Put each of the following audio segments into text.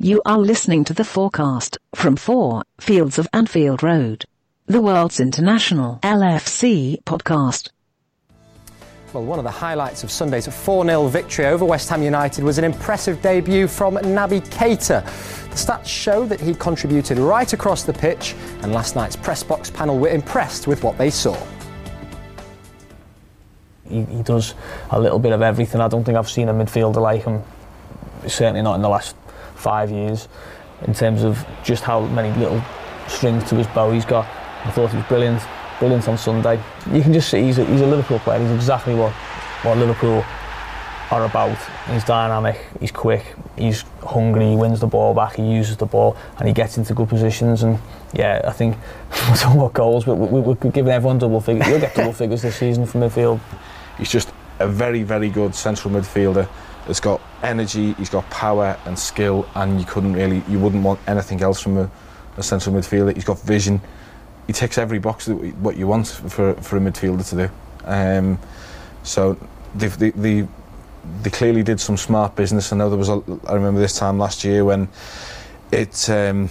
You are listening to the FOARcast from 4 Fields of Anfield Road, the world's international LFC podcast. Well, one of the highlights of Sunday's 4 0 victory over West Ham United was an impressive debut from Naby Keita. The stats show that he contributed right across the pitch, and last night's press box panel were impressed with what they saw. He, he does a little bit of everything. I don't think I've seen a midfielder like him, certainly not in the last five years, in terms of just how many little strings to his bow he's got. I thought he was brilliant brilliant on Sunday. You can just see he's a, he's a Liverpool player. He's exactly what, what Liverpool are about. He's dynamic, he's quick, he's hungry, he wins the ball back, he uses the ball, and he gets into good positions. And yeah, I think we're talking about goals, but we, we, we're giving everyone double figures. We'll get double figures this season from midfield. He's just a very, very good central midfielder. He's got energy, he's got power and skill, and you couldn't really, you wouldn't want anything else from a, a central midfielder. He's got vision he ticks every box that what you want for for a midfielder to do. Um, so they, they, they, they clearly did some smart business. I know there was a, I remember this time last year when it um,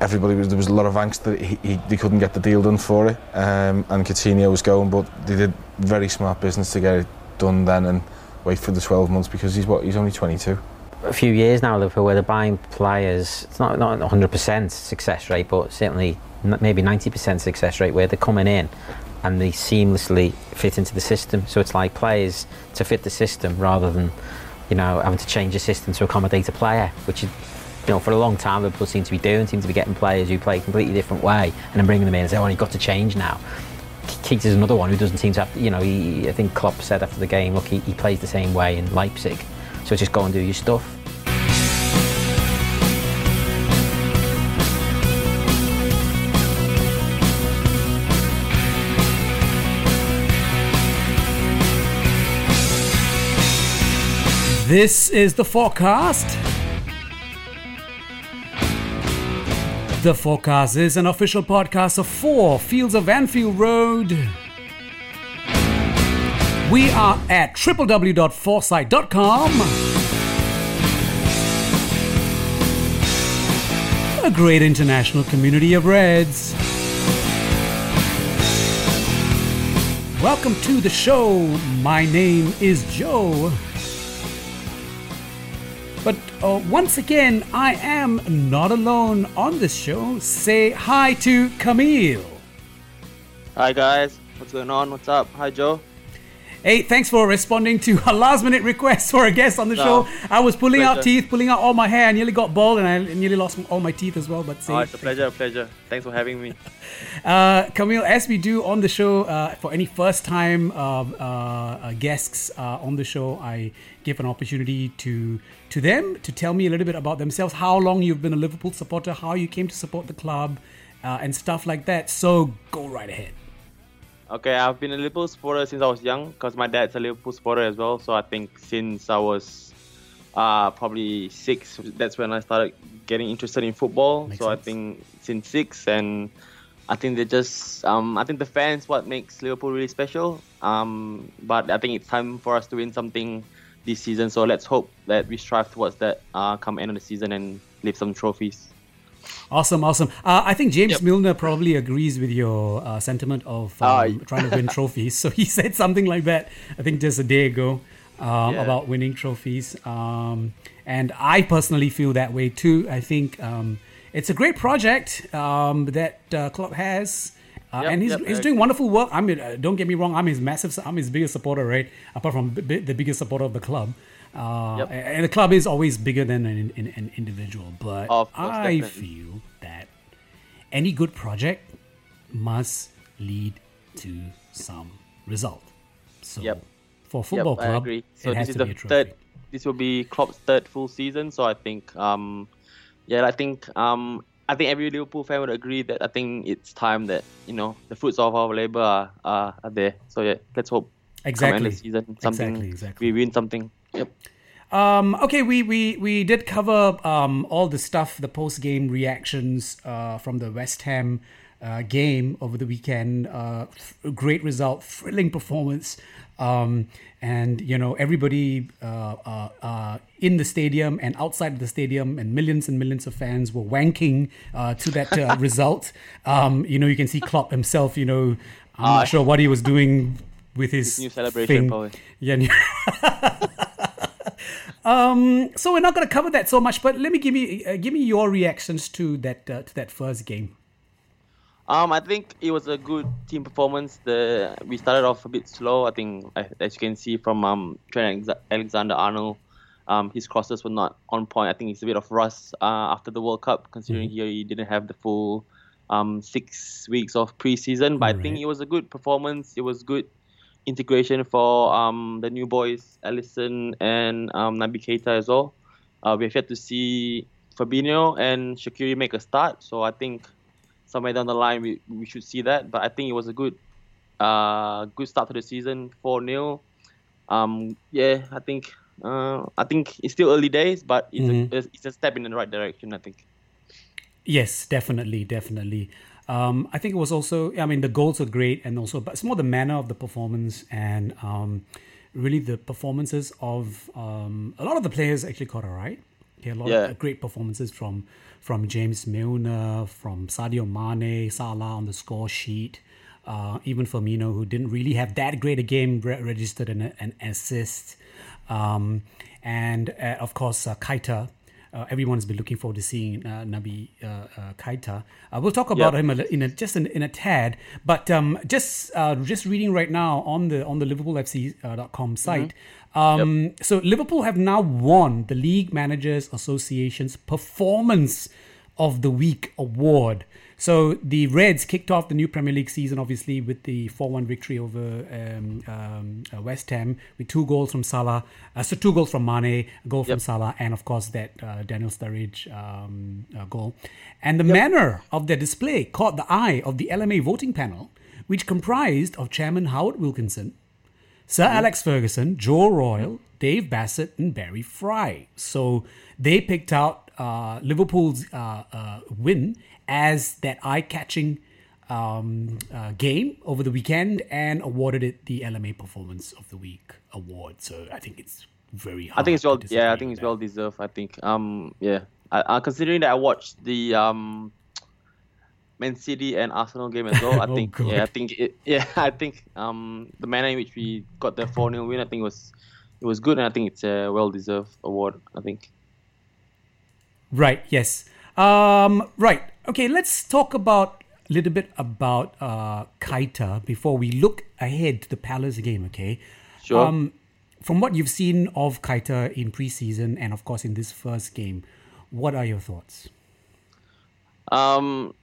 everybody was there was a lot of angst that he, he, they couldn't get the deal done for it, um, and Coutinho was going, but they did very smart business to get it done then and wait for the 12 months because he's what he's only 22 a few years now, Liverpool, where they're buying players. It's not not 100% success rate, but certainly maybe 90% success rate where they're coming in and they seamlessly fit into the system. So it's like players to fit the system rather than, you know, having to change the system to accommodate a player, which is, you know, for a long time Liverpool seem to be doing, seem to be getting players who play a completely different way and then bringing them in and say, oh, you've got to change now. Keita is another one who doesn't seem to have, you know, he, I think Klopp said after the game, look, he, he plays the same way in Leipzig. So just go and do your stuff. This is the FOARcast. The FOARcast is an official podcast of four Fields of Anfield Road. We are at www.foresight.com. A great international community of Reds. Welcome to the show. My name is Joe. But uh, once again, I am not alone on this show. Say hi to Kamil. Hi guys, what's going on? What's up? Hi Joe. Hey, thanks for responding to a last minute request for a guest on the no. show. I was pulling pleasure. out teeth, pulling out all my hair. I nearly got bald and I nearly lost all my teeth as well. But say, oh, it's a pleasure, a pleasure. Thanks for having me. Uh, Kamil, as we do on the show, uh, for any first time uh, uh guests uh, on the show, I give an opportunity to to them to tell me a little bit about themselves, how long you've been a Liverpool supporter, how you came to support the club, uh, and stuff like that. So go right ahead. Okay, I've been a Liverpool supporter since I was young because my dad's a Liverpool supporter as well. So I think since I was uh, probably six, that's when I started getting interested in football. Makes so sense. I think since six, and I think they just, um, I think the fans what makes Liverpool really special. Um, but I think it's time for us to win something this season. So let's hope that we strive towards that uh, come end of the season and lift some trophies. Awesome, awesome. Uh, I think James yep. Milner probably agrees with your uh, sentiment of um, uh, trying to win trophies. So he said something like that, I think just a day ago, um, yeah. about winning trophies. Um, and I personally feel that way too. I think um, it's a great project um, that uh, Klopp has. Uh, yep, and he's, yep, he's doing wonderful work. I mean, uh, don't get me wrong. I'm his massive. I'm his biggest supporter, right? Apart from b- the biggest supporter of the club. Uh, yep. And the club is always bigger than an, an, an individual. But course, I definitely. feel that any good project must lead to some result. So for football club, I agree. So this is the third. This will be Klopp's third full season. So I think, um, yeah, I think, um, I think every Liverpool fan would agree that I think it's time that you know the fruits of our labor are, are, are there. So yeah, let's hope exactly season something exactly, exactly. we win something. Yep. Um, okay, we, we, we did cover um, all the stuff, the post game reactions uh, from the West Ham uh, game over the weekend. Uh, great result, thrilling performance. Um, and you know everybody uh, uh, uh, in the stadium and outside the stadium and millions and millions of fans were wanking uh, to that uh, result. Um, you know, you can see Klopp himself. You know, I'm not sure what he was doing with his, new celebration. Thing. Probably. Yeah. um, so we're not going to cover that so much, but let me give me uh, give me your reactions to that to that first game. Um, I think it was a good team performance. The we started off a bit slow. I think, as you can see from um, Trent Alexander Arnold, um, his crosses were not on point. I think it's a bit of rust uh, after the World Cup, considering mm-hmm. he didn't have the full um, six weeks of preseason. But right. I think it was a good performance. It was good integration for um, the new boys, Alisson and um, Naby Keita as well. Uh, we have yet to see Fabinho and Shaqiri make a start, so I think somewhere down the line we, we should see that. But I think it was a good uh, good start to the season, four 0 Um, yeah, I think uh, I think it's still early days, but it's, mm-hmm. a, it's a step in the right direction. I think. Yes, definitely, definitely. Um, I think it was also. I mean, the goals are great, and also, but it's more the manner of the performance and um, really the performances of um, a lot of the players actually caught all right. Okay, a lot yeah. of great performances from from James Milner, from Sadio Mane, Salah on the score sheet, uh, even Firmino, who didn't really have that great a game, re- registered an, an assist. Um, and uh, of course, uh, Keita. Uh, everyone has been looking forward to seeing uh, Naby uh, uh Keita. Uh, we'll talk about yep. him in a, just in, in, a tad, but um, just just reading right now on the on the LiverpoolFC.com site, mm-hmm. Um, yep. So Liverpool have now won the League Managers Association's Performance of the Week award. So the Reds kicked off the new Premier League season, obviously, with the 4-1 victory over um, um, uh, West Ham with two goals from Salah, uh, so two goals from Mane, a goal yep. from Salah, and of course that uh, Daniel Sturridge um, uh, goal. And the yep. manner of their display caught the eye of the LMA voting panel, which comprised of Chairman Howard Wilkinson, Sir. Alex Ferguson, Joe Royle, Dave Bassett, and Barry Fry. So they picked out uh, Liverpool's uh, uh, win as that eye-catching um, uh, game over the weekend and awarded it the LMA Performance of the Week award. So I think it's very. I think it's well. Yeah, I think it's well deserved. I think. Um. Yeah. I, considering that I watched the um Man City and Arsenal game as well. I oh, think yeah, I think it, yeah, I think um the manner in which we got the 4-0 win, I think was it was good and I think it's a well deserved award, I think. Right, yes. Um right. Okay, let's talk about a little bit about uh Keita before we look ahead to the Palace game, okay? Sure. Um from what you've seen of Keita in preseason and of course in this first game, what are your thoughts? Um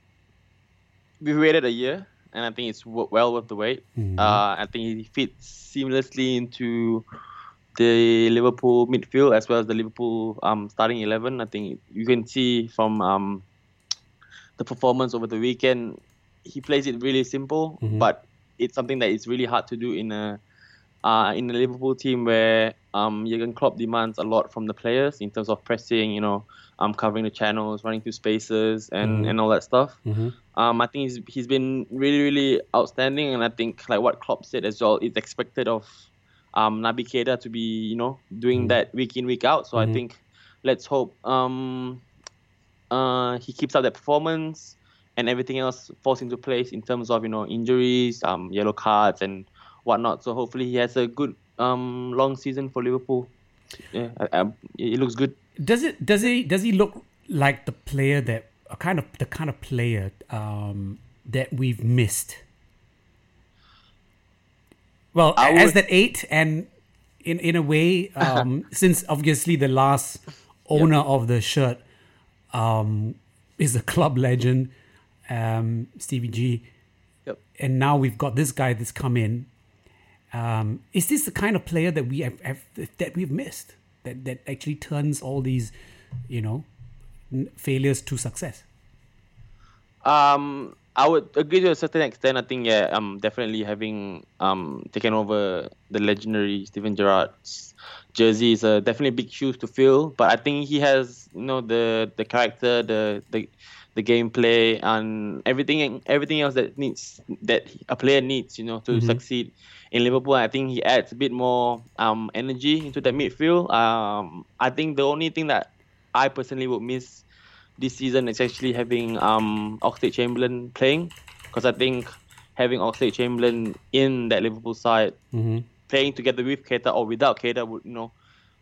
we waited a year, and I think it's well worth the wait. Mm-hmm. Uh, I think he fits seamlessly into the Liverpool midfield as well as the Liverpool um, starting eleven. I think you can see from um, the performance over the weekend, he plays it really simple, mm-hmm. but it's something that is really hard to do in a uh, in a Liverpool team where um, Jurgen Klopp demands a lot from the players in terms of pressing, you know, um, covering the channels, running through spaces, and, mm-hmm. and all that stuff. Mm-hmm. Um, I think he's he's been really really outstanding, and I think like what Klopp said as well, it's expected of um, Naby Keita to be you know doing mm-hmm. that week in week out. So I mm-hmm. think let's hope um, uh, he keeps up that performance and everything else falls into place in terms of you know injuries, um, yellow cards, and whatnot. So hopefully he has a good um, long season for Liverpool. Yeah, I, I, it looks good. Does it? Does he? Does he look like the player that a kind of the kind of player um, that we've missed? Well, as that eight, and in in a way, um, since obviously the last owner yep. of the shirt um, is a club legend, um, Stevie G. Yep. And now we've got this guy that's come in um, is this the kind of player that we have, have, that we've missed? That that actually turns all these, you know, failures to success. Um, I would agree to a certain extent. I think yeah, um, definitely having um taken over the legendary Steven Gerrard's jersey is a definitely big shoes to fill. But I think he has you know the the character, the the the gameplay and everything everything else that needs that a player needs, you know, to mm-hmm. succeed in Liverpool. I think he adds a bit more um, energy into the midfield. Um, I think the only thing that I personally would miss this season is actually having um, Oxlade Chamberlain playing because I think having Oxlade Chamberlain in that Liverpool side mm-hmm. Playing together with Keita or without Keita would you know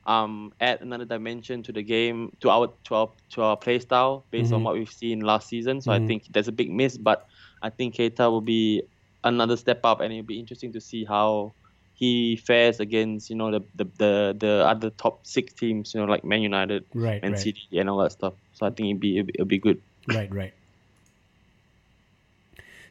um, add another dimension to the game to our to our to our play style based mm-hmm. on what we've seen last season. So mm-hmm. I think there's a big miss, but I think Keita will be another step up, and it'll be interesting to see how he fares against you know the the the, the other top six teams, you know like Man United, right, Man right. City, and all that stuff. So I think it'll be it'll be good. Right, right.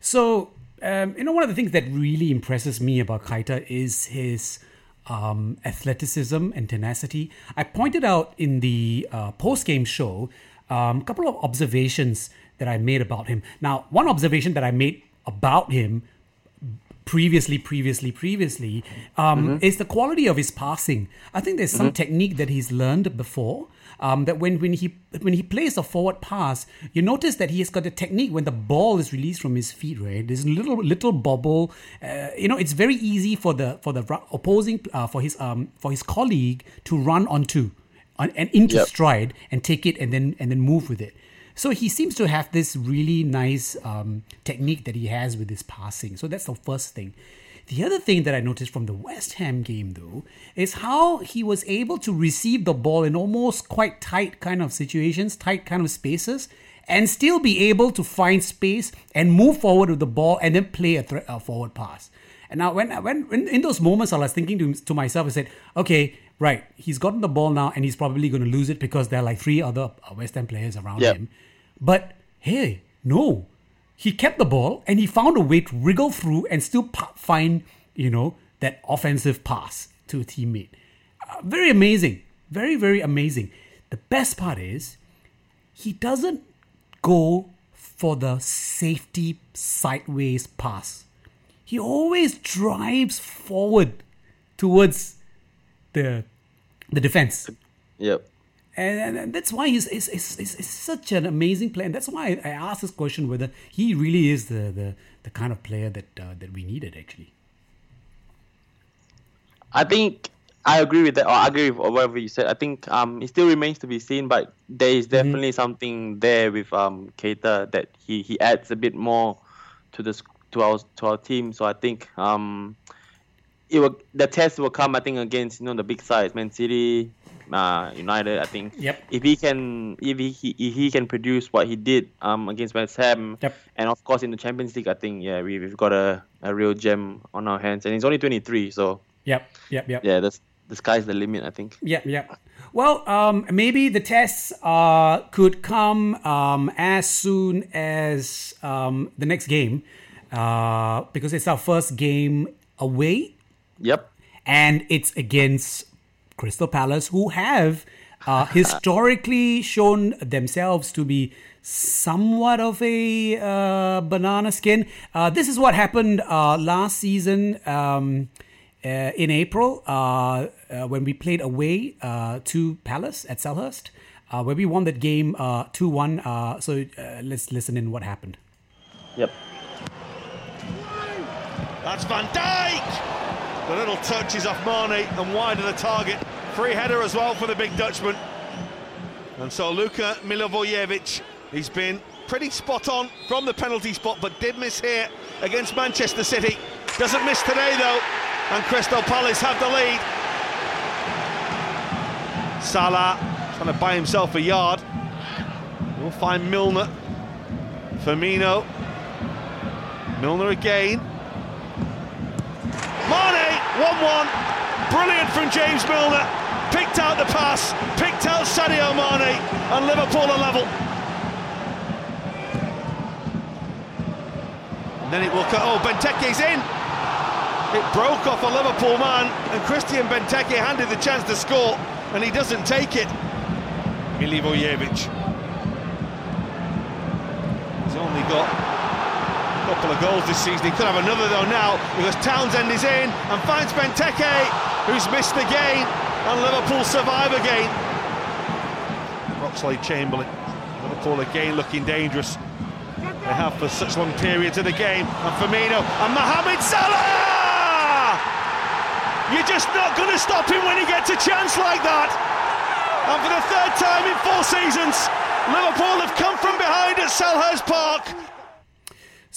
So um, you know, one of the things that really impresses me about Keita is his um, athleticism and tenacity. I pointed out in the uh, post game show um, a couple of observations that I made about him. Now, one observation that I made about him previously, previously, previously, um, mm-hmm. is the quality of his passing. I think there's some mm-hmm. technique that he's learned before. Um, that when, when he when he plays a forward pass, you notice that he has got a technique when the ball is released from his feet. Right, there's a little little bobble. Uh, you know, it's very easy for the for the opposing uh, for his um for his colleague to run onto on, and into yep. stride and take it and then and then move with it. So he seems to have this really nice um, technique that he has with his passing. So that's the first thing. The other thing that I noticed from the West Ham game, though, is how he was able to receive the ball in almost quite tight kind of situations, tight kind of spaces, and still be able to find space and move forward with the ball and then play a, th- a forward pass. And now, when, when, when in those moments, I was thinking to, to myself, I said, okay, right, he's gotten the ball now and he's probably going to lose it because there are like three other uh, West Ham players around yep. him. But hey, no, he kept the ball and he found a way to wriggle through and still find, you know, that offensive pass to a teammate. Uh, very amazing. Very, very amazing. The best part is he doesn't go for the safety sideways pass. He always drives forward towards the the defense. Yep and, and that's why he's, he's, he's, he's, such an amazing player. And that's why I, asked this question whether he really is the, the, the kind of player that uh, that we needed actually. I think I agree with that, or I agree with whatever you said. I think um, it still remains to be seen, but there is mm-hmm. definitely mm-hmm. something there with um, Keita that he, he adds a bit more to the to our to our team. So I think um, it will the test will come. I think against you know the big sides, Man City, uh, United. I think yep. if he can if he, if he can produce what he did um, against West Ham, yep. and of course in the Champions League, I think yeah we, have got a, a real gem on our hands, and he's only 23, so yep, yep, yep. Yeah, that's the sky's the limit. I think. Yeah, yeah. Well, um, maybe the tests uh, could come um, as soon as um, the next game uh, because it's our first game away. Yep. And it's against Crystal Palace, who have uh, historically shown themselves to be somewhat of a uh, banana skin. Uh, this is what happened uh, last season um, uh, in April uh, when we played away to Palace at Selhurst, where we won that game 2 1. so let's listen in what happened. Yep. That's Van Dijk! The little touch is off Mane and wide of the target. Free header as well for the big Dutchman. And so Luka Milivojevic, he's been pretty spot on from the penalty spot, but did miss here against Manchester City. Doesn't miss today though, and Crystal Palace have the lead. Salah trying to buy himself a yard. We'll find Milner. Firmino. Milner again. Mane, 1-1. Brilliant from James Milner. Picked out the pass, picked out Sadio Mane, and Liverpool are level. And then it will cut. Oh, Benteke's in. It broke off a Liverpool man, and Christian Benteke handed the chance to score, and he doesn't take it. Milivojevic. He's only got couple of goals this season. He could have another though now because Townsend is in and finds Benteke, who's missed the game, and Liverpool survive again. Oxlade Chamberlain Liverpool again looking dangerous. They have for such long periods of the game. And Firmino and Mohamed Salah! You're just not going to stop him when he gets a chance like that. And for the third time in four seasons, Liverpool have come from behind at Selhurst Park.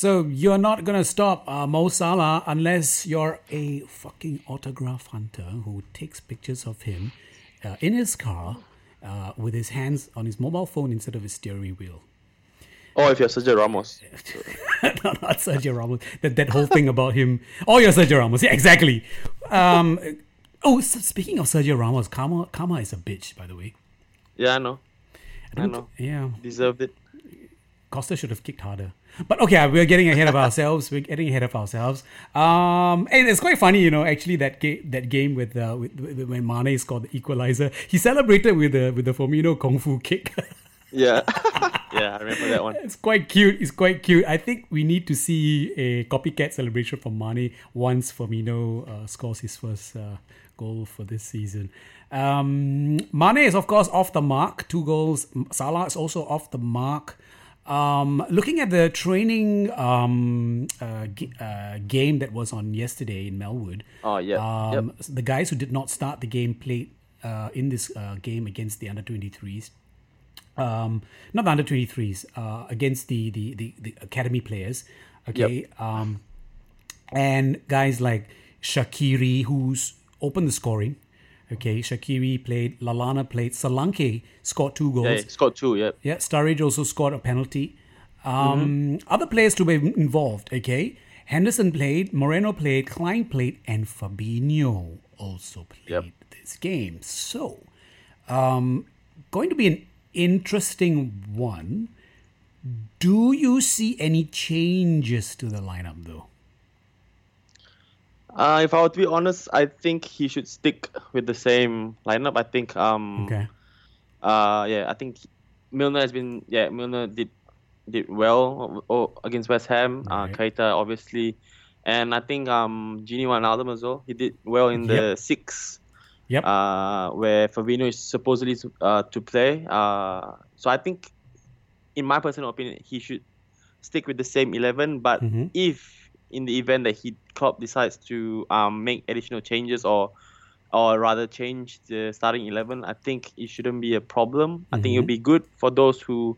So you're not gonna stop uh, Mo Salah unless you're a fucking autograph hunter who takes pictures of him uh, in his car uh, with his hands on his mobile phone instead of his steering wheel. Or if you're Sergio Ramos. no, not Sergio Ramos. That that whole thing about him. Oh, you're Sergio Ramos. Yeah, exactly. Um, oh, so speaking of Sergio Ramos, Karma, Karma is a bitch, by the way. Yeah, I know. I, I know. Yeah, Deserved it. Costa should have kicked harder. But okay, we're getting ahead of ourselves. We're getting ahead of ourselves. Um, and it's quite funny, you know. Actually, that game, that game with, uh, with, with when Mane scored the equalizer, he celebrated with the with the Firmino kung fu kick. Yeah. yeah, I remember that one. It's quite cute. It's quite cute. I think we need to see a copycat celebration from Mane once Firmino uh, scores his first uh, goal for this season. Um, Mane is of course off the mark. Two goals. Salah is also off the mark. Um, looking at the training um, uh, g- uh, game that was on yesterday in Melwood, Oh, yeah. um, yep. the guys who did not start the game played uh, in this uh, game against the under 23s. Um, not the under 23s, uh, against the, the, the, the academy players. Okay. Um, and guys like Shaqiri, who's opened the scoring. Okay. Shaqiri played, Lallana played, Solanke scored two goals. Yeah, scored two, yeah. Yeah, Sturridge also scored a penalty. Um, Other players to be involved, okay? Henderson played, Moreno played, Klein played, and Fabinho also played Yep. this game. So, um, going to be an interesting one. Do you see any changes to the lineup, though? Uh, if I were to be honest, I think he should stick with the same lineup. I think um Okay. uh yeah, I think Milner has been yeah, Milner did did well against West Ham. Uh Keita obviously. And I think um Gini Wijnaldum as well. He did well in the Yep. six Yep. uh, where Fabinho is supposedly to, uh, to play. Uh, so I think, in my personal opinion, he should stick with the same eleven. But Mhm. if in the event that he Klopp decides to um, make additional changes or or rather change the starting eleven, I think it shouldn't be a problem. I think it'll be good for those who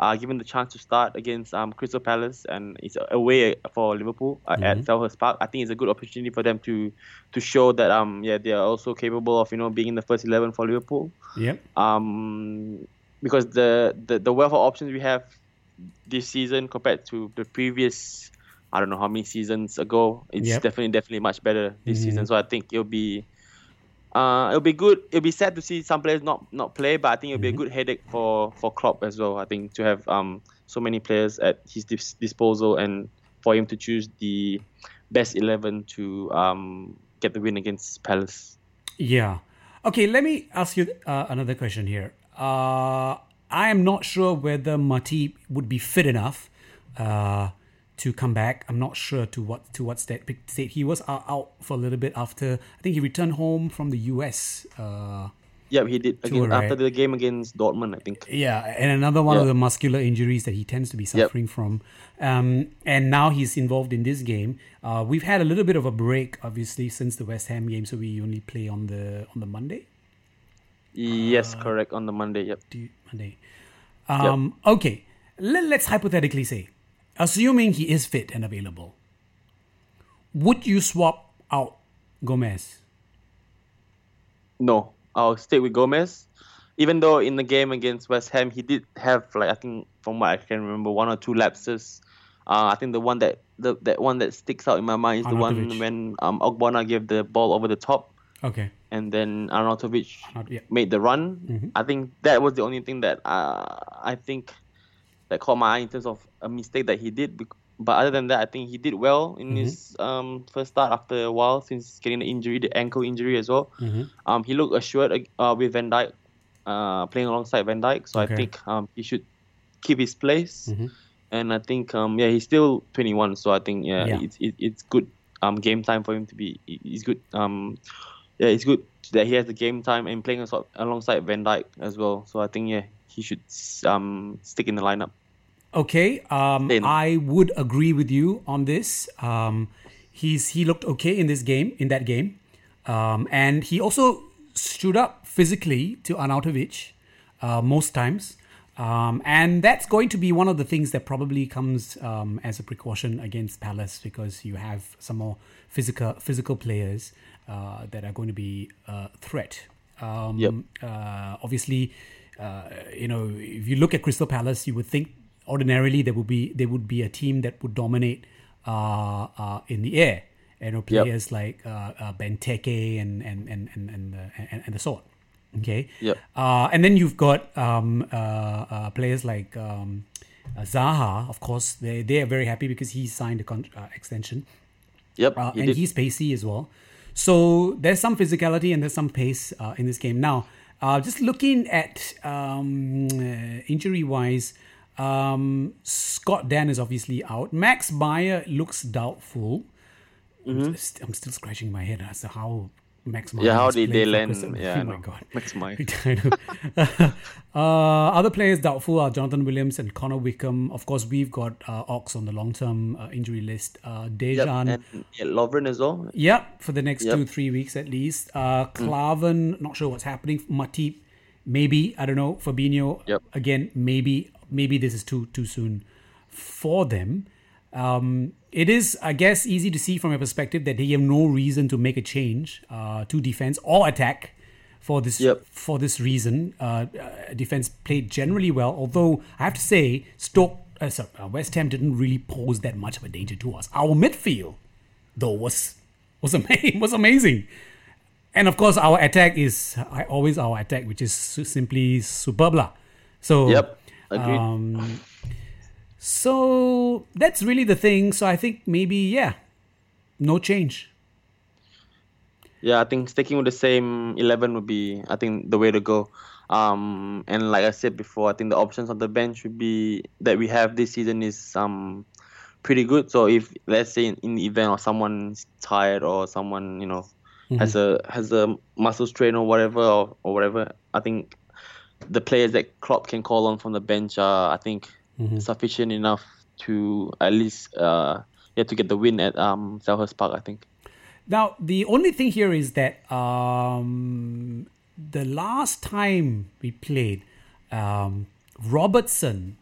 are given the chance to start against um, Crystal Palace and it's away for Liverpool uh, at Selhurst Park. I think it's a good opportunity for them to to show that um yeah they are also capable of you know being in the first eleven for Liverpool. Yep. Um, because the, the the wealth of options we have this season compared to the previous I don't know how many seasons ago, it's Yep. definitely definitely much better this season. So I think it'll be uh, it'll be good. It'll be sad to see some players not not play, but I think it'll be a good headache for for Klopp as well. I think to have um so many players at his dis- disposal and for him to choose the best eleven to um get the win against Palace. Yeah. Okay, let me ask you uh, another question here. Uh, I am not sure whether Matip would be fit enough uh, to come back. I'm not sure to what to what state, state he was uh, out for a little bit after. I think he returned home from the US. Uh, Yeah, he did again Tour, after the game against Dortmund, I think. yeah, and another one of the muscular injuries that he tends to be suffering from. Um, and now he's involved in this game. Uh, we've had a little bit of a break, obviously, since the West Ham game, so we only play on the on the Monday. Yes, Uh, correct on the Monday. Yep. Monday. Um, Okay, Let, let's hypothetically say, assuming he is fit and available, would you swap out Gomez? No, I'll stay with Gomez. Even though in the game against West Ham, he did have like I think from what I can remember, one or two lapses. Uh, I think the one that the that one that sticks out in my mind is the one when um Ogbonna gave the ball over the top Okay. and then Arnautovic Not yet. made the run. I think that was the only thing that uh, I think that caught my eye in terms of a mistake that he did. But other than that, I think he did well in his um, first start after a while since getting the injury, the ankle injury as well. Um, he looked assured uh, with Van Dijk, uh, playing alongside Van Dijk. So Okay. I think um, he should keep his place. And I think um, yeah, he's still 21. So I think yeah, Yeah. it's it, it's good um, game time for him to be. it- It's good. Um, yeah, it's good that he has the game time and playing alongside Van Dijk as well. So I think yeah, he should um, stick in the lineup. Okay, um, I would agree with you on this. Um, he's he looked okay in this game, in that game, um, and he also stood up physically to Arnautovic uh, most times. Um, and that's going to be one of the things that probably comes um, as a precaution against Palace because you have some more physical physical players uh, that are going to be a threat. Um, Yep. uh, obviously, uh, you know, if you look at Crystal Palace, you would think ordinarily there would be there would be a team that would dominate uh, uh, in the air. You know, Yep. players like uh, uh, Benteke and and and and and, uh, and, and the sort. Okay. Yep. Uh, and then you've got um, uh, uh, players like um, uh, Zaha. Of course, they they are very happy because he signed a con- uh, extension. Yep, Uh, he and did. he's pacey as well. So there's some physicality and there's some pace uh, in this game. Now, uh, just looking at um, uh, injury wise, um, Scott Dann is obviously out. Max Meyer looks doubtful. I'm, st- I'm still scratching my head as to how Max Meyer. Yeah, how did they land? Yeah, oh my god. Max Meyer. Uh, other players doubtful are Jonathan Williams and Connor Wickham. Of course, we've got uh, Ox on the long-term uh, injury list. Uh, Yep, Dejan. and yeah, Lovren as well. Yep, for the next Yep. two, three weeks at least. Uh, Klavan, not sure what's happening. Matip, maybe. I don't know. Fabinho, Yep. again, maybe. Maybe this is too too soon for them. Um, it is, I guess, easy to see from a perspective that they have no reason to make a change uh, to defense or attack for this Yep. for this reason. Uh, uh, defense played generally well, although I have to say, Stoke, uh, sorry, uh, West Ham didn't really pose that much of a danger to us. Our midfield, though, was was amazing. Was amazing. And of course, our attack is uh, always our attack, which is simply superb. So, Yep, agreed. um, so that's really the thing. So I think maybe yeah, no change. Yeah, I think sticking with the same eleven would be, I think, the way to go. Um, and like I said before, I think the options on the bench would be that we have this season is um pretty good. So if let's say in, in the event or someone's tired or someone you know has a has a muscle strain or whatever or, or whatever, I think the players that Klopp can call on from the bench are I think sufficient enough to at least uh yeah to get the win at um Selhurst Park. I think. Now, the only thing here is that um, the last time we played, um, Robertson,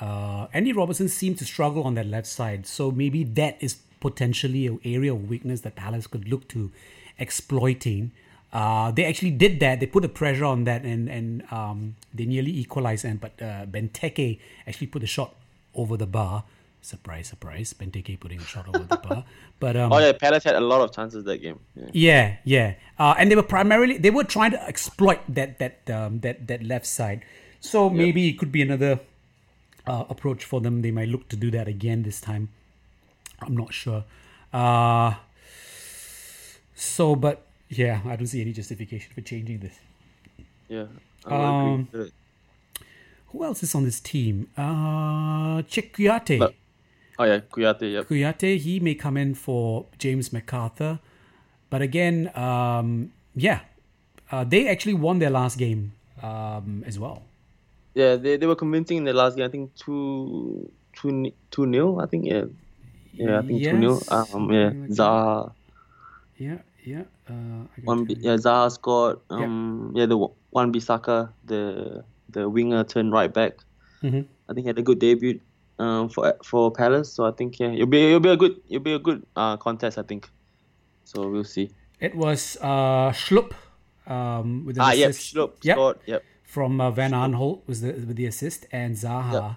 uh, Andy Robertson seemed to struggle on that left side. So maybe that is potentially an area of weakness that Palace could look to exploiting. Uh, they actually did that. They put the pressure on that, and and um, they nearly equalized. And but uh, Benteke actually put the shot over the bar. Surprise, surprise! Benteke putting a shot over the bar. But um, Oh yeah, Palace had a lot of chances that game. Yeah. yeah, yeah, uh, and they were primarily they were trying to exploit that that um, that that left side. So maybe it could be another uh, approach for them. They might look to do that again this time. I'm not sure. Uh, so, but yeah, I don't see any justification for changing this. Yeah. I Um. Who else is on this team? Uh, Chek Kouyaté. But- Oh yeah, Kouyaté. Yep. Kouyaté, he may come in for James McArthur. But again, um, yeah, uh, they actually won their last game um, as well. Yeah, they, they were convincing in the last game. I think two two two nil. I think yeah. Yeah, I think two nil. Um, yeah. Zaha. Yeah, yeah. Uh, One, B, yeah, Zaha scored. Um, yeah, the Wan-Bissaka, the the winger turned right back. Mhm. I think he had a good debut. Um, for for Palace. So I think yeah, it'll be it'll be a good it'll be a good uh contest. I think. So we'll see. It was uh, Schlupp um, with an Ah, yep, assist. Schlupp Yep. scored. Yep. From uh, Van Aanholt was the with the assist, and Zaha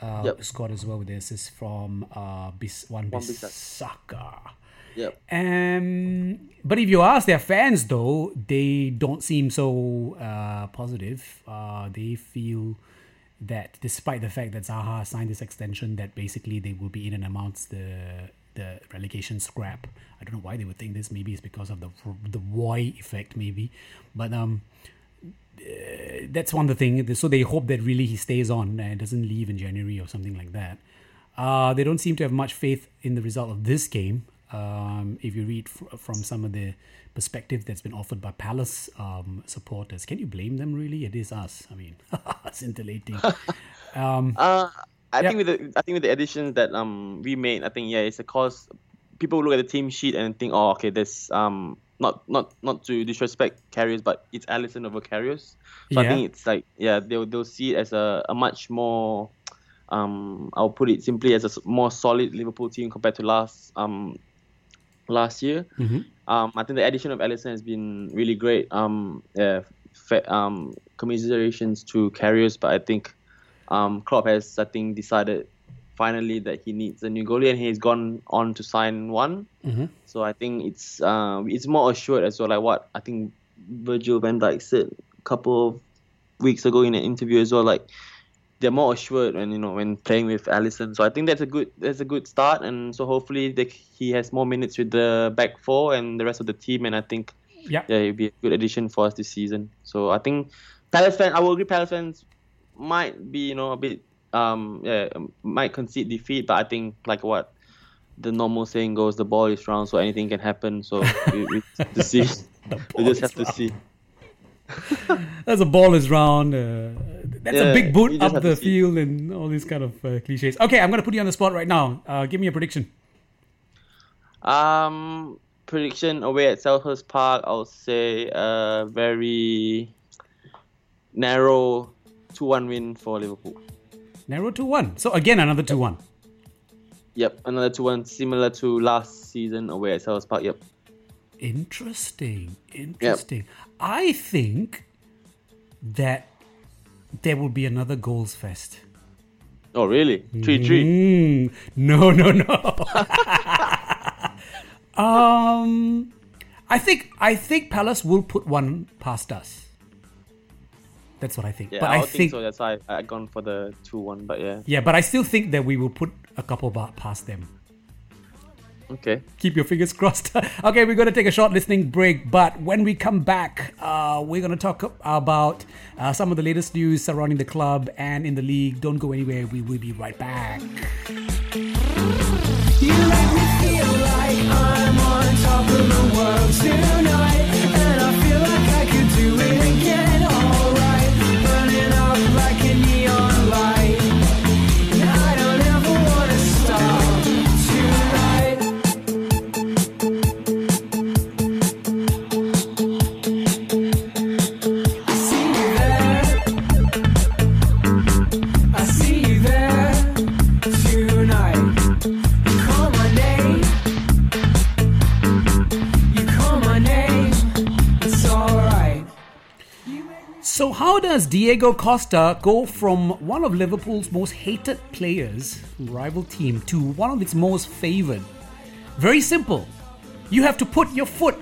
uh, Yep. scored as well with the assist from uh, Bis- one Wan-Bissaka. Yep. Um, but if you ask their fans, though, they don't seem so uh, positive. Uh, they feel that despite the fact that Zaha signed this extension, that basically they will be in and amongst the the relegation scrap. I don't know why they would think this. Maybe it's because of the the Roy effect, maybe. But um, uh, that's one of the thing. So they hope that really he stays on and doesn't leave in January or something like that. Uh, they don't seem to have much faith in the result of this game. Um, if you read from some of the perspective that's been offered by Palace um, supporters, can you blame them? Really, it is us. I mean, scintillating. Um, uh, I think with the I think with the additions that um we made, I think yeah, it's a cause. People look at the team sheet and think, oh, okay, there's um not not not to disrespect Karius, but it's Alisson over Karius. So yeah. I think it's like yeah, they'll they'll see it as a, a much more um I'll put it simply as a more solid Liverpool team compared to last um last year. Mm-hmm. Um, I think the addition of Alisson has been really great. Um, yeah, fa- um, commiserations to Karius, but I think um, Klopp has I think decided finally that he needs a new goalie, and he's gone on to sign one. Mm-hmm. So I think it's uh, it's more assured as well. Like what I think Virgil Van Dijk said a couple of weeks ago in an interview as well. Like they're more assured when you know when playing with Alisson. So I think that's a good that's a good start, and so hopefully they, he has more minutes with the back four and the rest of the team. And I think yeah, yeah, it'll be a good addition for us this season. So I think Palace fans, I will agree, Palace fans might be you know a bit um yeah might concede defeat, but I think like what the normal saying goes, the ball is round, so anything can happen. So we, we to see, we just have round. to see. As a ball is round, uh, that's yeah, a big boot up the field and all these kind of uh, cliches. Okay, I'm gonna put you on the spot right now. Uh, give me a prediction. Um, prediction away at Selhurst Park. I'll say a very narrow two-one win for Liverpool. Narrow two-one. So again, another two-one. Yep, another two-one, similar to last season away at Selhurst Park. Yep. Interesting. Interesting. Yep. I think that there will be another goals fest. Oh, really? 3 3? Mm, no, no, no. um, I think I think Palace will put one past us. That's what I think. Yeah, but I, I think, think, so. That's why I, I gone for the two one. But yeah. Yeah, but I still think that we will put a couple past them. Okay. Keep your fingers crossed. okay, we're going to take a short listening break, but when we come back, uh, we're going to talk about uh, some of the latest news surrounding the club and in the league. Don't go anywhere. We will be right back. You make me feel like I'm on top of the world tonight, does Diego Costa go from one of Liverpool's most hated players, rival team, to one of its most favored? Very simple. You have to put your foot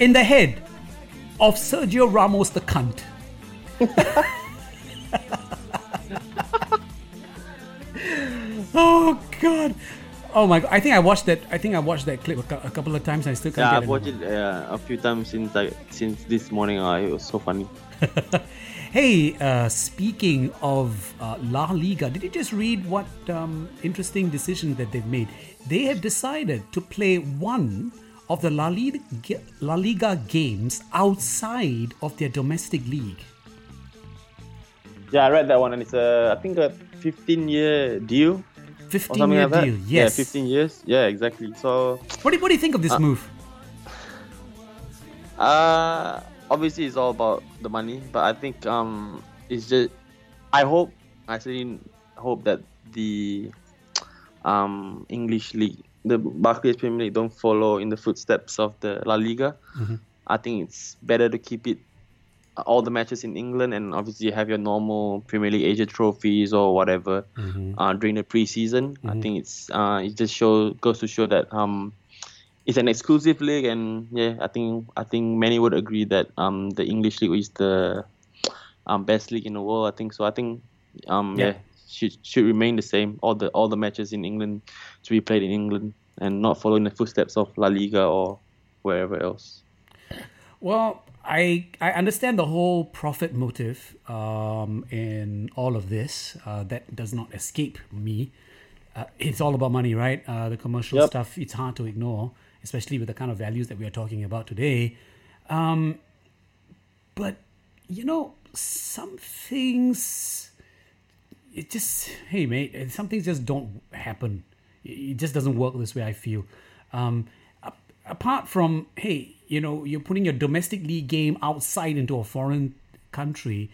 in the head of Sergio Ramos the cunt. oh god. Oh my god! I think I watched that. I think I watched that clip a, couple of times. I still can't Yeah, I've watched it uh, a few times since like since this morning. Uh, it was so funny. Hey, uh, speaking of uh, La Liga, did you just read what um, interesting decision that they've made? They have decided to play one of the La Liga, La Liga games outside of their domestic league. Yeah, I read that one, and it's a I think a 15 year deal. 15 year like deal, Yeah, 15 years. Yeah, exactly. So, What do, what do you think of this Uh, move? uh, obviously it's all about the money, but I think um, it's just I hope I actually hope that the um English league, the Barclays Premier League, don't follow in the footsteps of the La Liga. I think it's better to keep it uh, all the matches in England and obviously have your normal Premier League Asia trophies or whatever uh, during the preseason. I think it's uh, it just show goes to show that um it's an exclusive league and yeah I think I think many would agree that um the English league is the um best league in the world. I think so. I think um Yeah. yeah, should should remain the same. All the all the matches in England to be played in England and not follow in the footsteps of La Liga or wherever else. Well, I I understand the whole profit motive um, in all of this. Uh, that does not escape me. uh, it's all about money, right? Uh, the commercial Yep. stuff, it's hard to ignore, especially with the kind of values that we are talking about today. Um, but, you know, some things, it just, hey, mate, uh, some things just don't happen. It just doesn't work this way, I feel. Um, apart from, hey, you know, you're putting your domestic league game outside into a foreign country.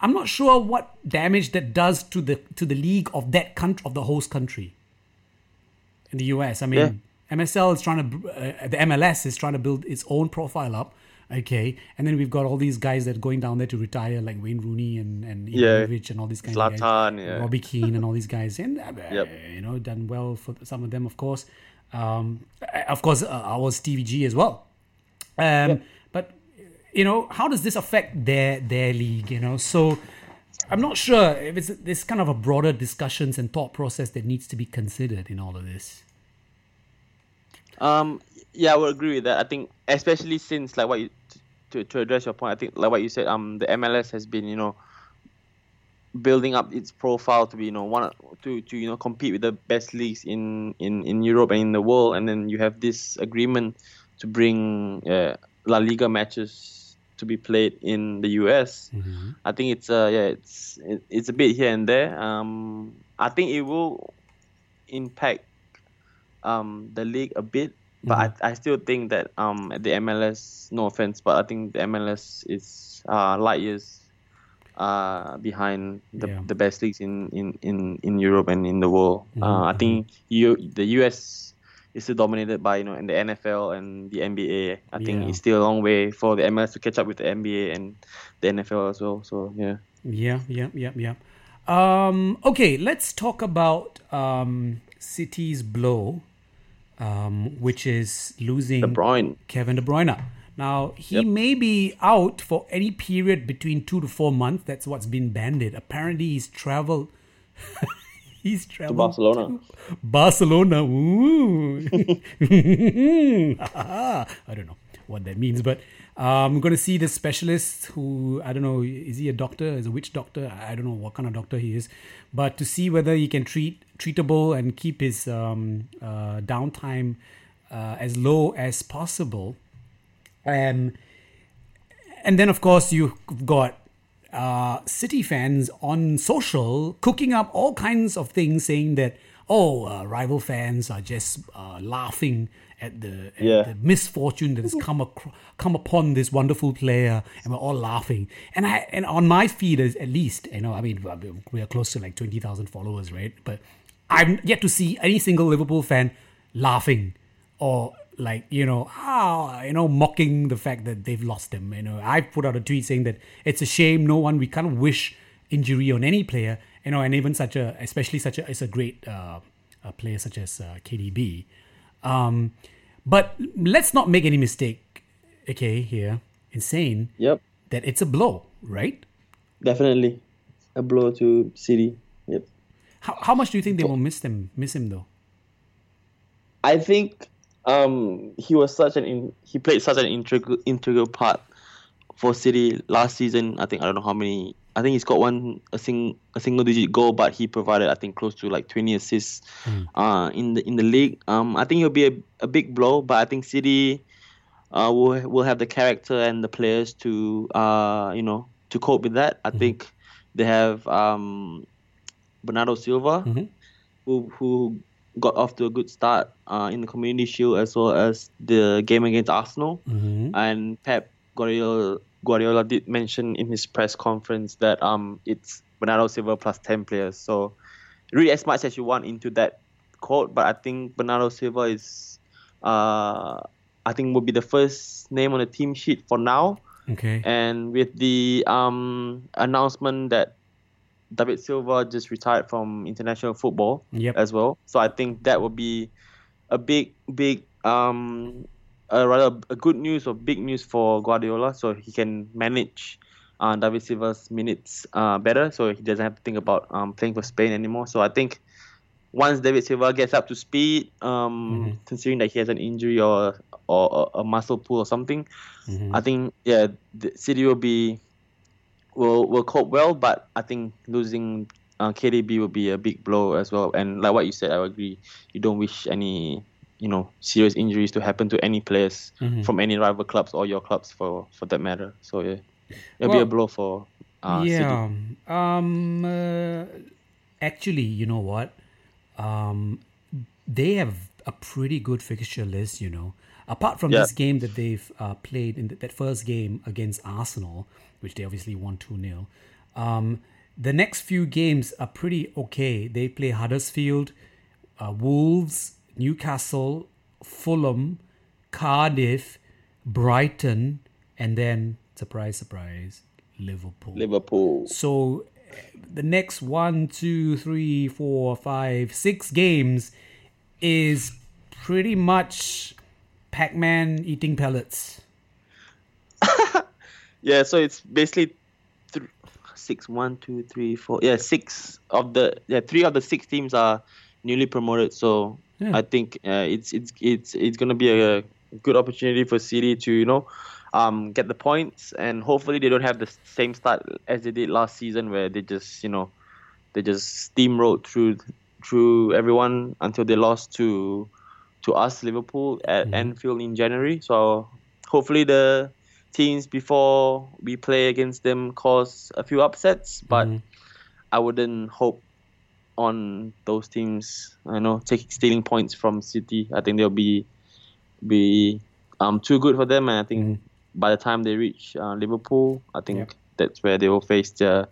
I'm not sure what damage that does to the to the league of that country of the host country. In the US, I mean, MSL is trying to, uh, the MLS is trying to build its own profile up. Okay, and then we've got all these guys that are going down there to retire, like Wayne Rooney and and Yeah. And all these kind of guys, yeah. Robbie Keane and all these guys, and uh, Yep. you know, done well for some of them, of course. Um, uh, of course, uh, our Stevie G as well. Um, But you know, how does this affect their their league? You know, so I'm not sure if it's this kind of a broader discussions and thought process that needs to be considered in all of this. Um, yeah, I would agree with that. I think, especially since like what you to to address your point, I think like what you said, um, the MLS has been you know building up its profile to be you know one to to you know compete with the best leagues in in in Europe and in the world, and then you have this agreement to bring uh, La Liga matches to be played in the US. I think it's uh yeah it's it, it's a bit here and there. Um, I think it will impact um the league a bit, but I, I still think that um the MLS no offense, but I think the MLS is uh light years uh behind the, Yeah. the best leagues in, in, in, in Europe and in the world. Uh, I think you the US is still dominated by you know in the NFL and the NBA. I think Yeah. it's still a long way for the MLS to catch up with the NBA and the NFL as well. So yeah. Yeah, yeah, yeah, yeah. Um, okay, let's talk about um, City's blow, um, which is losing De Bruyne. Kevin De Bruyne. Now he Yep. may be out for any period between two to four months. That's what's been banded. Apparently, he's traveled. he's traveled To Barcelona. Barcelona. Ooh. I don't know what that means, but I'm going to see the specialist who, I don't know, is he a doctor? Is a witch doctor? I don't know what kind of doctor he is, but to see whether he can treat treatable and keep his um, uh, downtime uh, as low as possible. Um, and then, of course, you've got uh, City fans on social cooking up all kinds of things, saying that oh, uh, rival fans are just uh, laughing at the, at Yeah. the misfortune that has come acro- come upon this wonderful player, and we're all laughing. And I and on my feed, is, at least, you know, I mean, we are close to like twenty thousand followers, right? But I'm yet to see any single Liverpool fan laughing or like you know ah you know mocking the fact that they've lost him you know i put out a tweet saying that it's a shame no one we kind of wish injury on any player you know and even such a especially such a it's a great uh, a player such as uh, kdb um but let's not make any mistake okay here in saying Yep. that it's a blow right Definitely. A blow to City. Yep. how, how much do you think they will miss them miss him though I think um, he was such an in, he played such an integral integral part for City last season. I think I don't know how many. I think he's got one a sing a single digit goal, but he provided I think close to like 20 assists uh, in the in the league. Um, I think it'll be a, a big blow, but I think City uh, will will have the character and the players to uh, you know to cope with that. I think they have um, Bernardo Silva, who who got off to a good start uh, in the Community Shield as well as the game against Arsenal. And Pep Guardiola Guardiola did mention in his press conference that um it's Bernardo Silva plus ten players. So read as much as you want into that quote, but I think Bernardo Silva is uh I think will be the first name on the team sheet for now. okay And with the um, announcement that David Silva just retired from international football Yep. as well, so I think that will be a big, big, um, a rather a good news or big news for Guardiola, so he can manage uh, David Silva's minutes uh, better, so he doesn't have to think about um, playing for Spain anymore. So I think once David Silva gets up to speed, um, considering that he has an injury or or a, a muscle pull or something, I think yeah, the City will be will will cope well, but I think losing uh, KDB will be a big blow as well. And like what you said, I agree. You don't wish any you know serious injuries to happen to any players Mhm. from any rival clubs or your clubs for for that matter. So yeah, it'll be a blow for uh, City. yeah. Um. Uh, actually, you know what? Um, they have a pretty good fixture list. You know, apart from Yeah. this game that they've uh, played in th- that first game against Arsenal, which they obviously won two 0 Um, the next few games are pretty okay. They play Huddersfield, uh, Wolves, Newcastle, Fulham, Cardiff, Brighton, and then surprise, surprise, Liverpool. Liverpool. So the next one, two, three, four, five, six games is pretty much Pac-Man eating pellets. Yeah, so it's basically th- six, one, two, three, four. Yeah, six of the yeah three of the six teams are newly promoted. So Yeah. I think uh, it's it's it's it's gonna be a good opportunity for City to you know um get the points and hopefully they don't have the same start as they did last season where they just you know they just steamrolled through through everyone until they lost to to us Liverpool at Anfield in January. So hopefully the teams before we play against them cause a few upsets, but I wouldn't hope on those teams. I know taking stealing points from City. I think they'll be be um too good for them, and I think by the time they reach uh, Liverpool, I think that's where they will face their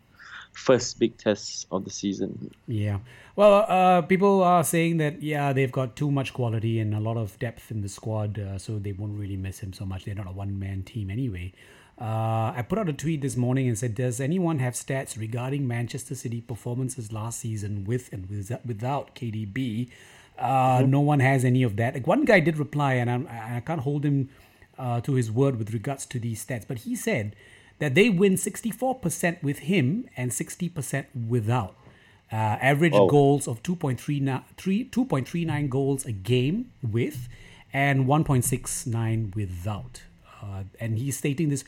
first big test of the season. Yeah. Well, uh, people are saying that yeah, they've got too much quality and a lot of depth in the squad, uh, so they won't really miss him so much. They're not a one-man team anyway. Uh, I put out a tweet this morning and said, "Does anyone have stats regarding Manchester City performances last season with and without KDB?" Uh, No one has any of that. Like one guy did reply, and I'm, I can't hold him uh, to his word with regards to these stats, but he said that they win 64% with him and 60% without. Uh, average Wow. goals of 2.39 three- 2.39 goals a game with and 1.69 without. Uh, and he's stating this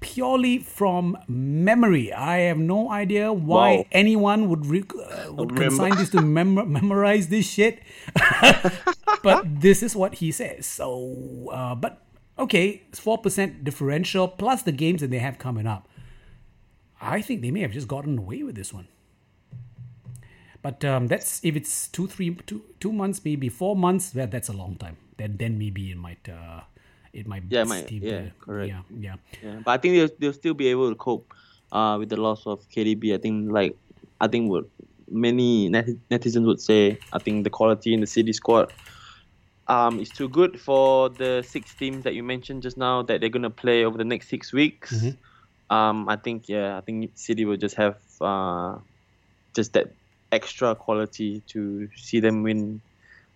purely from memory. I have no idea why Wow. anyone would uh, would consign this to mem- memorize this shit. but this is what he says. So, uh, but okay, it's four percent differential plus the games that they have coming up. I think they may have just gotten away with this one. But um, that's if it's two, three, two, two months, maybe four months. Well, that's a long time. Then, then maybe it might, uh, it might. Yeah, it might- yeah, the- correct. Yeah, yeah. Yeah, but I think they'll, they'll still be able to cope uh, with the loss of KDB. I think like I think what many net- netizens would say. I think the quality in the City squad um, is too good for the six teams that you mentioned just now that they're gonna play over the next six weeks. Um, I think yeah, I think City will just have uh, just that extra quality to see them win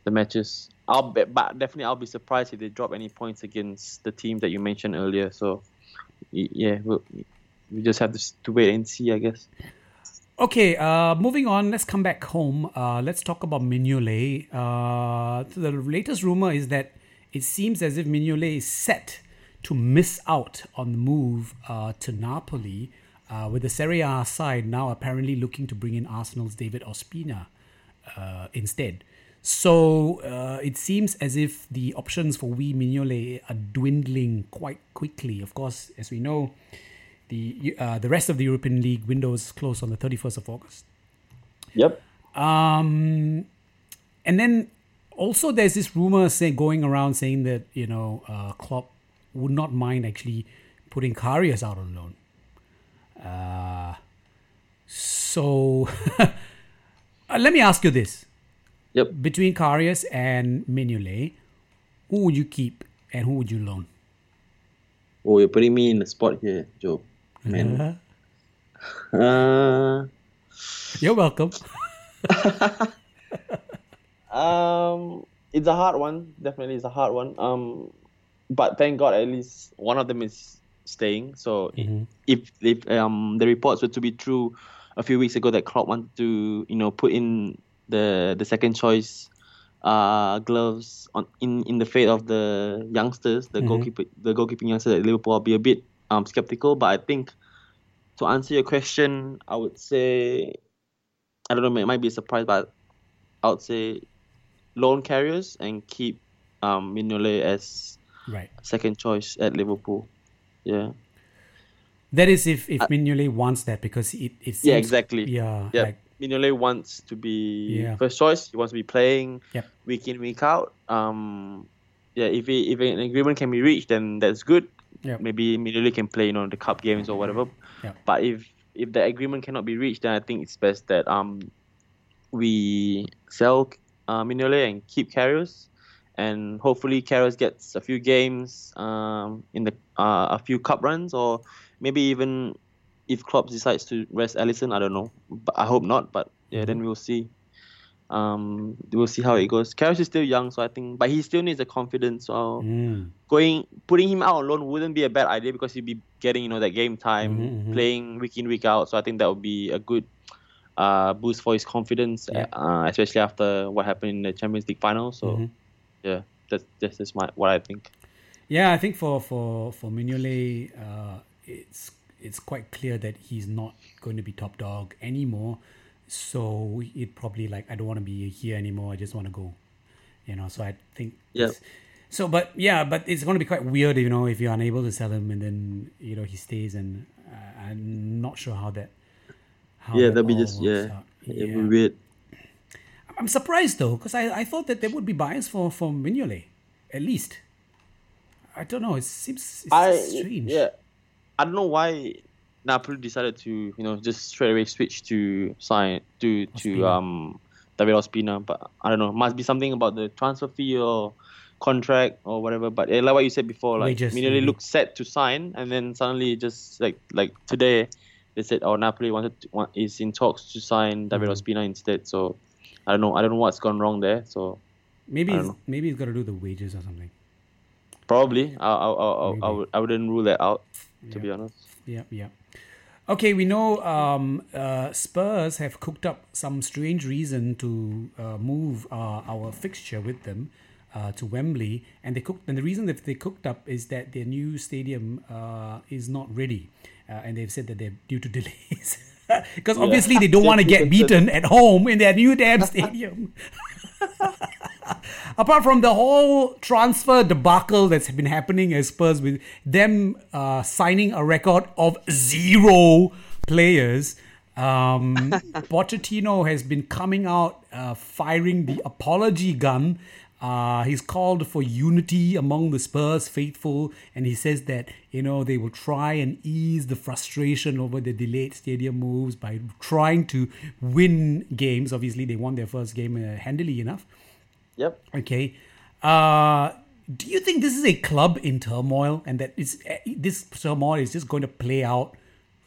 the matches. I'll bet, but definitely I'll be surprised if they drop any points against the team that you mentioned earlier. So yeah, we'll, we just have to, to wait and see, I guess. Okay, uh, moving on. Let's come back home. Uh, let's talk about Mignolet. Uh, the latest rumor is that it seems as if Mignolet is set to miss out on the move uh, to Napoli, uh, with the Serie A side now apparently looking to bring in Arsenal's David Ospina uh, instead. So uh, it seems as if the options for Wee Mignolet are dwindling quite quickly. Of course, as we know, the uh, the rest of the European League windows close on the 31st of August. Yep. Um, and then also there's this rumor saying going around saying that you know uh, Klopp would not mind actually putting Karius out on loan. Uh, so uh, let me ask you this: Yep. between Karius and Mignolet, who would you keep and who would you loan? Oh, you're putting me in the spot here, Joe. Man. uh, You're welcome. Um, it's a hard one. Definitely, it's a hard one. Um, but thank God, at least one of them is staying. So if if um the reports were to be true, a few weeks ago that Klopp wanted to you know put in the the second choice uh gloves on in in the fate of the youngsters, the goalkeeper the goalkeeping youngsters at Liverpool, I'll be a bit um skeptical. But I think to answer your question, I would say I don't know, it might be a surprise, but I would say loan Karius and keep um, Mignolet as right second choice at Liverpool. Yeah. That is if if uh, Mignolet wants that because it it seems, yeah exactly yeah yeah like, Mignolet wants to be Yeah. first choice. He wants to be playing Yep. week in week out. Um, yeah, if he, if an agreement can be reached, then that's good. Yep. Maybe Mignolet can play, you know, the cup games or whatever. Yep. But if if the agreement cannot be reached, then I think it's best that um we sell uh, Mignolet and keep Karius, and hopefully Karius gets a few games um in the uh, a few cup runs or maybe even if Klopp decides to rest Alisson, I don't know. But I hope not. But yeah, then we'll see. Um, we'll see how it goes. Karius is still young, so I think, but he still needs the confidence. So Mm. going putting him out alone wouldn't be a bad idea because he'd be getting you know that game time, Mhm, mhm. playing week in week out. So I think that would be a good uh, boost for his confidence, Yeah. uh, especially after what happened in the Champions League final. So Mhm. yeah, that's that's just my what I think. Yeah, I think for for for Mignolet, uh, it's it's quite clear that he's not going to be top dog anymore. So it probably like I don't want to be here anymore. I just want to go. You know, so I think. Yeah. So, but yeah, but it's going to be quite weird, you know, if you're unable to sell him and then you know he stays, and uh, I'm not sure how that. How yeah, that that'd be just works yeah, it'd be Yeah. weird. I'm surprised though, because I, I thought that there would be buyers for for Mignolet, at least. I don't know. It seems it's I strange. yeah, I don't know why Napoli decided to you know just straight away switch to sign to Ospina. to um David Ospina, but I don't know. Must be something about the transfer fee or contract or whatever. But yeah, like what you said before, like Wages, immediately maybe. looked set to sign, and then suddenly just like like today, they said oh Napoli wanted to, want, is in talks to sign David Mhm. Ospina instead. So I don't know. I don't know what's gone wrong there. So Maybe it's, know. maybe it's got to do the wages or something. probably I I I, I, I, would, I wouldn't rule that out to Yeah. be honest. Yeah, yeah. Okay, we know um, uh, Spurs have cooked up some strange reason to uh, move uh, our fixture with them uh, to Wembley, and they cooked. And the reason that they cooked up is that their new stadium uh, is not ready, uh, and they've said that they're due to delays. Because obviously they don't want to get beaten at home in their new damn stadium. apart from the whole transfer debacle that's been happening at Spurs with them uh, signing a record of zero players, um, Pochettino has been coming out uh, firing the apology gun. Uh, he's called for unity among the Spurs faithful, and he says that you know they will try and ease the frustration over the delayed stadium moves by trying to win games. Obviously, they won their first game uh, handily enough. Yep. Okay. Uh, do you think this is a club in turmoil and that it's, eh, this turmoil is just going to play out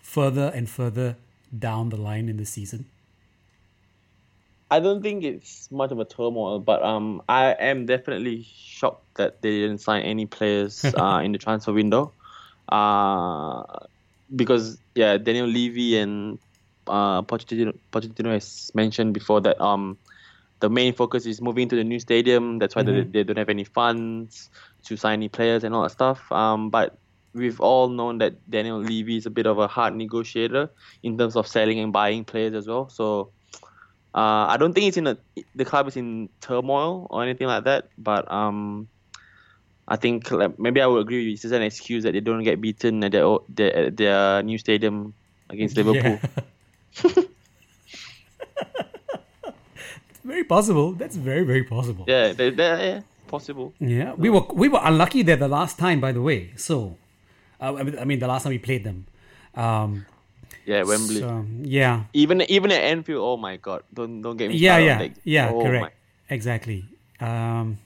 further and further down the line in the season? I don't think it's much of a turmoil, but um, I am definitely shocked that they didn't sign any players uh, in the transfer window, uh, because yeah, Daniel Levy and uh, Pochettino, Pochettino has mentioned before that um, the main focus is moving to the new stadium. That's why they, they don't have any funds to sign any players and all that stuff. Um, but we've all known that Daniel Levy is a bit of a hard negotiator in terms of selling and buying players as well. So. Uh, I don't think it's in a the club is in turmoil or anything like that, but um, I think like, maybe I would agree. with you. It's just an excuse that they don't get beaten at their their, their new stadium against Liverpool. Yeah. very possible. That's very, very possible. Yeah, they, yeah, possible. Yeah, we were we were unlucky there the last time, by the way. So, uh, I mean- I mean, the last time we played them. Um, Yeah, Wembley. so, yeah, even even at Anfield, oh my god! Don't don't get me yeah, yeah, yeah. Oh correct, my- exactly. Um,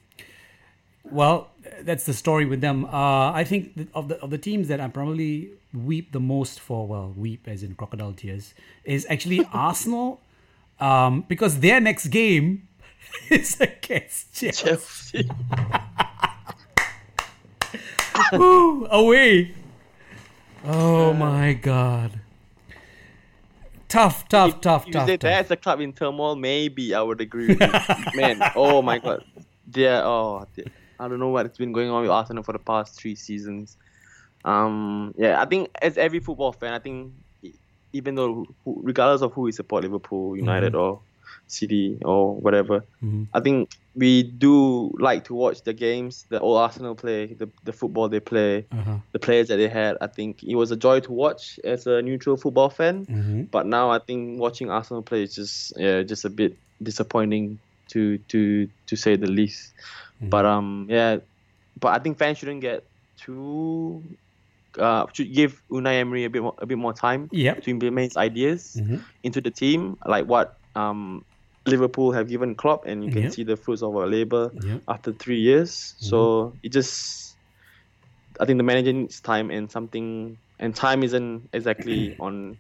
well, that's the story with them. Uh, I think of the of the teams that I probably weep the most for, well, weep as in crocodile tears, is actually Arsenal, um, because their next game is against Chelsea. Chelsea. Woo, away. Oh my god. Tough, tough, tough, you tough. said tough. that's a club in turmoil, maybe I would agree with you. Man, oh my god. Yeah, oh, dear. I don't know what's been going on with Arsenal for the past three seasons. Um, yeah, I think as every football fan, I think even though regardless of who we support, Liverpool, United, mm-hmm. or City or whatever, mm-hmm. I think we do like to watch the games that all Arsenal play, the, the football they play, uh-huh. the players that they had. I think it was a joy to watch as a neutral football fan. Mm-hmm. But now I think watching Arsenal play is just yeah, just a bit disappointing to to to say the least. Mm-hmm. But um yeah, but I think fans shouldn't get too uh, should give Unai Emery a bit more a bit more time yep. to implement his ideas mm-hmm. into the team, like what um Liverpool have given Klopp, and you can yep. see the fruits of our labor yep. after three years. Mm-hmm. So it just, I think the manager needs time and something, and time isn't exactly on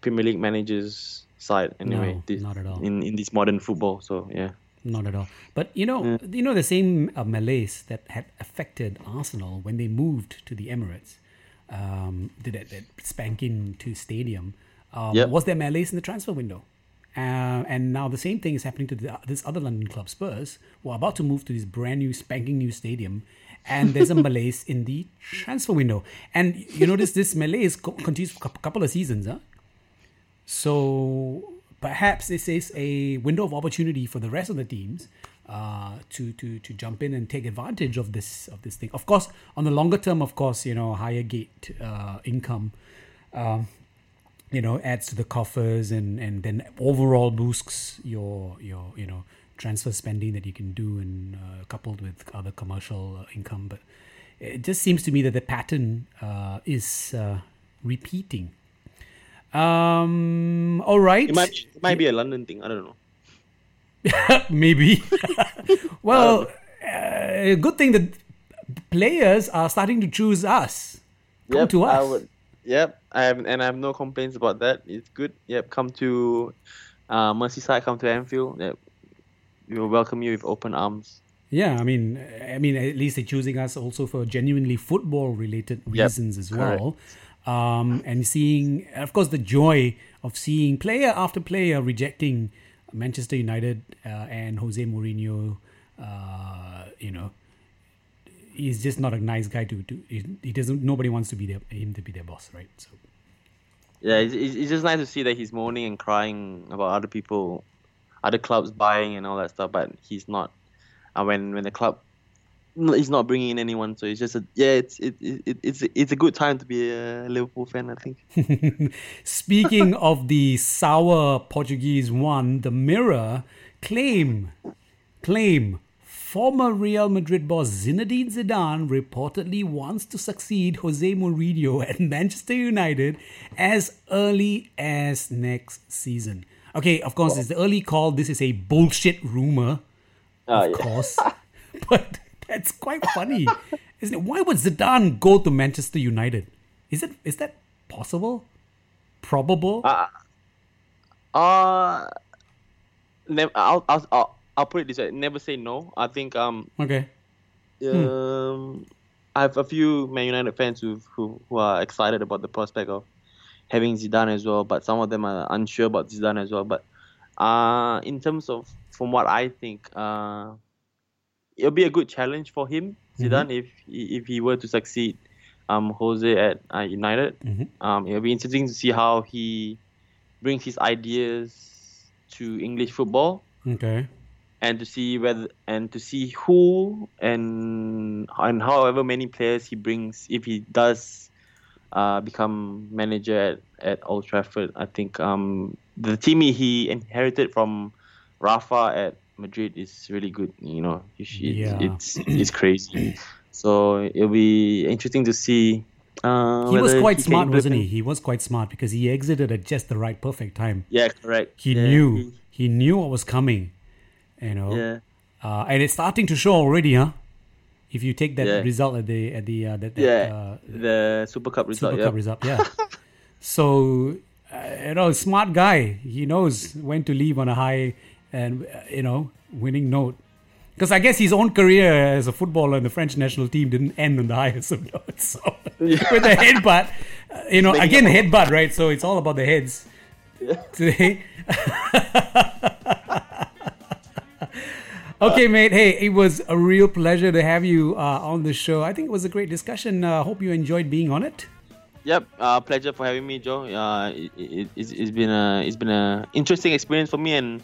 Premier League managers' side anyway. No, this, not at all. In in this modern football, so yeah. Not at all. But you know, yeah. you know the same uh, malaise that had affected Arsenal when they moved to the Emirates, um, that, that spanking to stadium. Um, yep. Was there malaise in the transfer window? Uh, and now the same thing is happening to the, this other London club, Spurs, who are about to move to this brand new, spanking new stadium. And there's a malaise in the transfer window. And you notice this malaise co- continues for a couple of seasons. Huh? So perhaps this is a window of opportunity for the rest of the teams uh, to, to, to jump in and take advantage of this of this thing. Of course, on the longer term, of course, you know, higher gate uh, income um, you know adds to the coffers and and then overall boosts your your you know transfer spending that you can do and uh, coupled with other commercial uh, income. But it just seems to me that the pattern uh, is repeating. Um all right. It might, it might be a london thing. I don't know maybe well uh, good thing that players are starting to choose us come yep, to us would, Yep, I have, and I have no complaints about that. It's good. Yep, come to uh, Merseyside, come to Anfield. Yep, we will welcome you with open arms. Yeah, I mean, I mean, at least they're choosing us also for genuinely football-related reasons yep, as well. Um, and seeing, of course, the joy of seeing player after player rejecting Manchester United uh, and Jose Mourinho. Uh, you know, he's just not a nice guy to to he doesn't nobody wants to be there him to be their boss right so yeah it's, it's just nice to see that he's moaning and crying about other people other clubs buying and all that stuff but he's not uh, when when the club he's not bringing in anyone so it's just a yeah it's it, it it's it's a good time to be a liverpool fan i think speaking of the sour portuguese one the mirror claim claim Former Real Madrid boss Zinedine Zidane reportedly wants to succeed Jose Mourinho at Manchester United as early as next season. Okay, of course, it's the early call. This is a bullshit rumor, oh, of yeah. course, but that's quite funny, isn't it? Why would Zidane go to Manchester United? Is it is that possible? Probable? Uh, uh I'll, I'll, I'll I'll put it this way: never say no. I think um okay. Um, hmm. I have a few Man United fans who who who are excited about the prospect of having Zidane as well, but some of them are unsure about Zidane as well. But uh, in terms of from what I think, uh, it'll be a good challenge for him, mm-hmm. Zidane, mm-hmm. if if he were to succeed, um, Jose at uh, United. Mm-hmm. Um, it'll be interesting to see how he brings his ideas to English football. Okay and to see whether and to see who and and however many players he brings if he does uh, become manager at, at Old Trafford. I think um, the team he inherited from Rafa at Madrid is really good. You know, it's yeah. it's, it's crazy. So it'll be interesting to see. Uh, he was quite he smart, wasn't he? He was quite smart because he exited at just the right, perfect time. Yeah, correct. He yeah, knew he, he knew what was coming you know. Yeah. Uh, and it's starting to show already, huh? If you take that yeah. result at the at the uh, that, that yeah uh, the Super Cup result, Super Cup result, yeah. so uh, you know, smart guy. He knows when to leave on a high and uh, you know winning note. Because I guess his own career as a footballer in the French national team didn't end on the highest of notes. So yeah. with the headbutt, uh, you know, again headbutt, right? So it's all about the heads yeah. today. okay, mate. Hey, it was a real pleasure to have you uh, on the show. I think it was a great discussion. Uh, hope you enjoyed being on it. Yep, uh, pleasure for having me, Joe. Uh, it, it, it's, it's been a it's been a interesting experience for me, and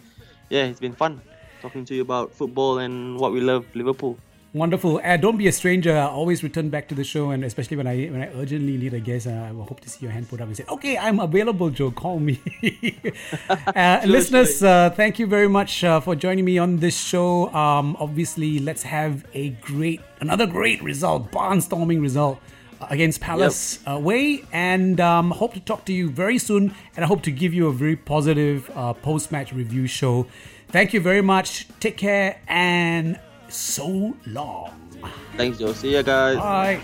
yeah, it's been fun talking to you about football and what we love, Liverpool. Wonderful. Uh, don't be a stranger. I always return back to the show, and especially when I when I urgently need a guest, uh, I will hope to see your hand put up and say, "Okay, I'm available, Joe. Call me." uh, listeners, uh, thank you very much uh, for joining me on this show. Um, obviously, let's have a great, another great result, barnstorming result against Palace yep. away, and um, hope to talk to you very soon. And I hope to give you a very positive post-match review show. Thank you very much. Take care and so long. Thanks, Joe. See you guys. Bye.